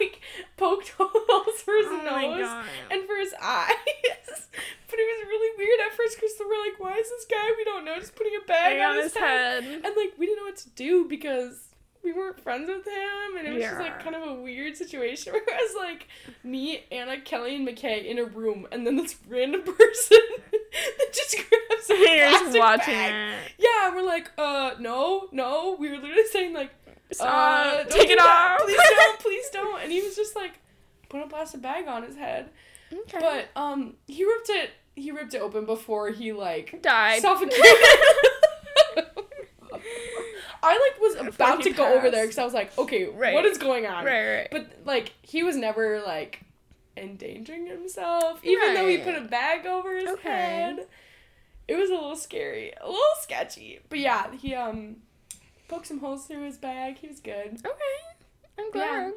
like poked [LAUGHS] holes for his Oh nose and for his eyes. [LAUGHS] but it was really weird at first because we're like, why is this guy we don't know just putting a bag on, his, head? head. And like we didn't know what to do because we weren't friends with him and it was just like kind of a weird situation [LAUGHS] where it was like me, Anna, Kelly, and McKay in a room and then this random person that just grabs a You're just plastic watching bag. it. Yeah, we're like, uh, no, no. We were literally saying like. Uh, Take it off. Please [LAUGHS] don't, please don't. And he was just like, put a plastic bag on his head. Okay. But um, he ripped it. He ripped it open before he like died. suffocated. [LAUGHS] I like was Before about to go over there because I was like, okay, Right. what is going on? Right, right. But like, he was never like endangering himself, even though he put a bag over his Okay. head. It was a little scary, a little sketchy. But yeah, he um poked some holes through his bag. He was good. okay. I'm glad.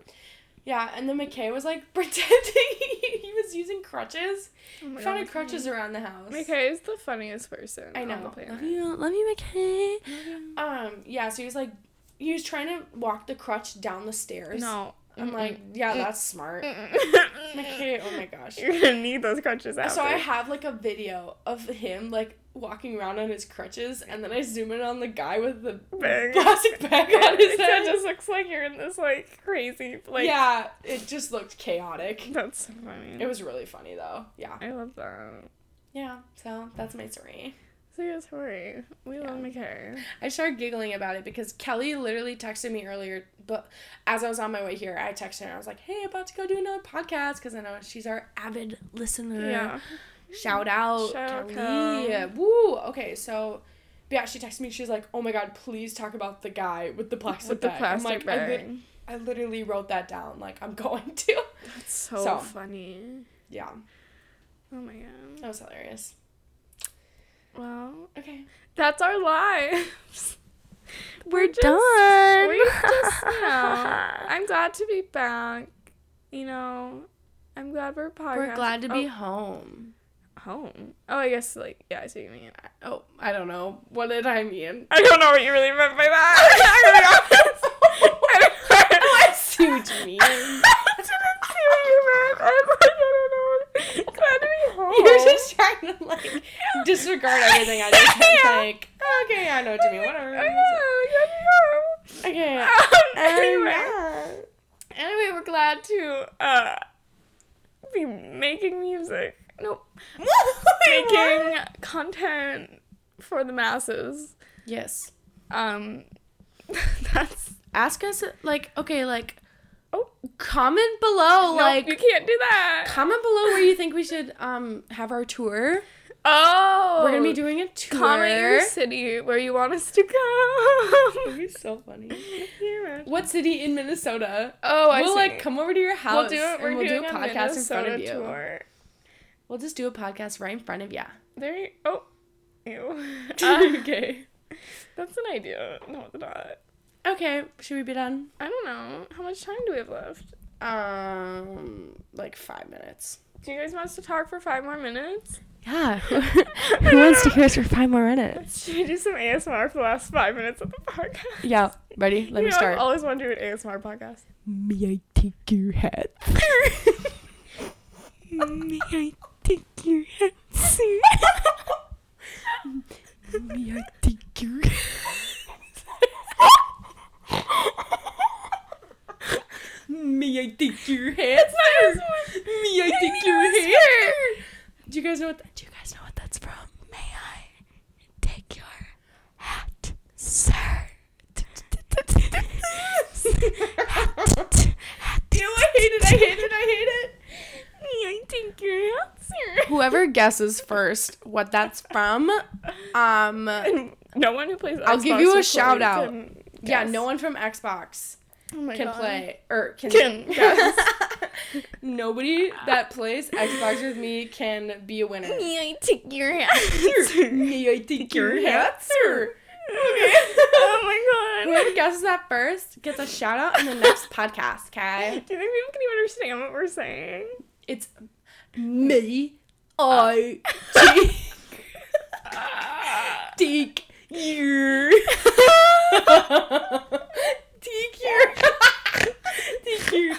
Yeah, and then McKay was like [LAUGHS] pretending he was using crutches. Oh my Found God, crutches around the house. McKay is the funniest person I on the know. planet. Love you, love you, McKay. Um, yeah, so he was like, he was trying to walk the crutch down the stairs. No. I'm like, yeah, that's smart. McKay, oh my [LAUGHS] gosh. You're gonna need those crutches out. So I have like a video of him like walking around on his crutches, and then I zoom in on the guy with the Bag. plastic bag on his head. it just looks like you're in this like crazy like yeah, it just looked chaotic. [LAUGHS] That's so funny. It was really funny though. Yeah. I love that. Yeah. So that's my story. So good story. We love McKay. I started giggling about it because Kelly literally texted me earlier, but as I was on my way here, I texted her. I was like, "Hey, about to go do another podcast because I know she's our avid listener." Yeah. Shout out, Shout out, Kelly. Kel. Woo. Okay, so but yeah, she texted me. She's like, "Oh my god, please talk about the guy with the plastic With the bag." plastic I'm like, bag. I, lit- I literally wrote that down. Like, I'm [LAUGHS] going to. That's so, So. funny. Yeah, Oh my god. that was hilarious. Well, Okay, that's our lives. [LAUGHS] we're, just- done. We're just, you [LAUGHS] know, I'm glad to be back. You know, I'm glad we're podcasting. We're glad to be Oh, home. Home. Oh, I guess like yeah, I see what you mean. Oh, I don't know. What did I mean? I don't know what you really meant by that. [LAUGHS] I'm gonna be honest. I [LAUGHS] don't Oh, I see what you mean. [LAUGHS] I didn't see what you meant. I was like, I don't know. Glad to be home. You're just trying to like disregard everything I just. Yeah. Like, okay, I know what you mean. Whatever. I know, glad to be home. Okay. Um, Anyway. anyway, anyway, we're glad to uh be making music. Nope, [LAUGHS] making content for the masses. Yes. Um, [LAUGHS] that's Ask us like okay, like oh comment below no, like you can't do that. comment below where you think we should um have our tour. Oh, We're gonna be doing a tour. comment your city where you want us to That'd come. be so funny. What city in Minnesota? Oh, I we'll see. like come over to your house. We'll do it. We're we'll doing do a podcast in front of Minnesota you. tour. We'll just do a podcast right in front of you. There. You, oh, ew. Uh, [LAUGHS] [LAUGHS] okay. that's an idea. No, it's not. Okay. Should we be done? I don't know. How much time do we have left? Um, like five minutes. Do you guys want us to talk for five more minutes? Yeah. [LAUGHS] Who wants to hear us for five more minutes? Should we do some ASMR for the last five minutes of the podcast? Yeah. Ready? Let you me know, start. I've always wanted to do an ASMR podcast. May I take your hat? May I think you're handsome. Mommy, I think you're Me, I think you're handsome. Me, I think you're handsome. Do you guys know what? That, do you guys know what that's from? May I take your hat, sir? [LAUGHS] hat, hat. I hate it. I hate it. I hate it guesses first what that's from. Um, no one who plays I'll give you a shout out. yeah, no one from Xbox Oh can God. play or can, Can guess. [LAUGHS] Nobody that plays Xbox with me can be a winner. Me, I take your [LAUGHS] answer. May I take your hat, sir? [LAUGHS] oh my god. Whoever guesses that first gets a shout out in the next podcast, okay? Do you think people can even understand what we're saying? It's me. I take, your. take your. take your.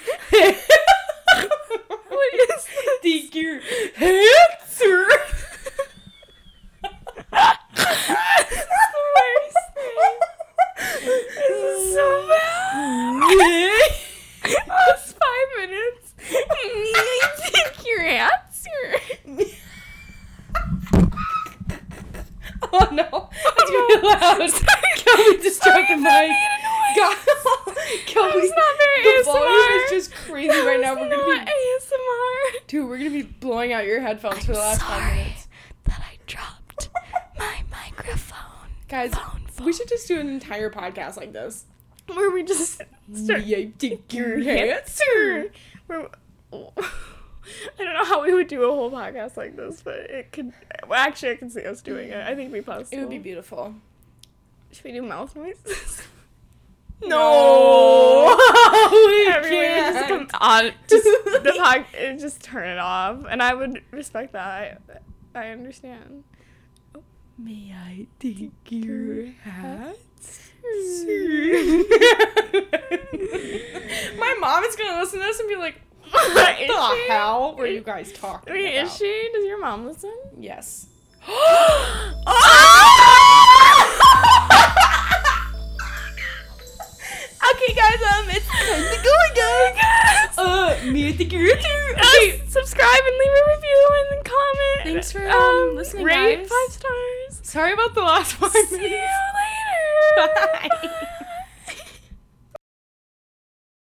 What is Take your answer. This is so bad. Last five minutes. May I take your answer? Oh no, that's really loud. Kelly distracted my. God, Kelly, That was not very the ASMR. volume is just crazy That right now. was We're gonna not be, ASMR. dude, we're gonna be blowing out your headphones for the last five minutes. that I dropped my microphone. Guys, Phone, we should just do an entire podcast like this. Where we just start [LAUGHS] your answer. Where, [LAUGHS] I don't know how we would do a whole podcast like this, but it could. Well, actually, I can see us doing it. I think it'd be possible. It would be beautiful. Should we do mouth noises? [LAUGHS] No, we Everyone just come on. Just the pod, just turn it off, and I would respect that. I, I understand. May I take your hat? [LAUGHS] My mom is gonna listen to this and be like, "What Is the she? hell were you guys talking Wait, about?" is she? Does your mom listen? Yes. [GASPS] Okay, guys, um, it's time to go again. [LAUGHS] Uh, me I think you're too. Okay, subscribe and leave a review and comment. Thanks for, um, listening, Rate guys. five stars. Sorry about the last five See you minutes. later. Bye. [LAUGHS]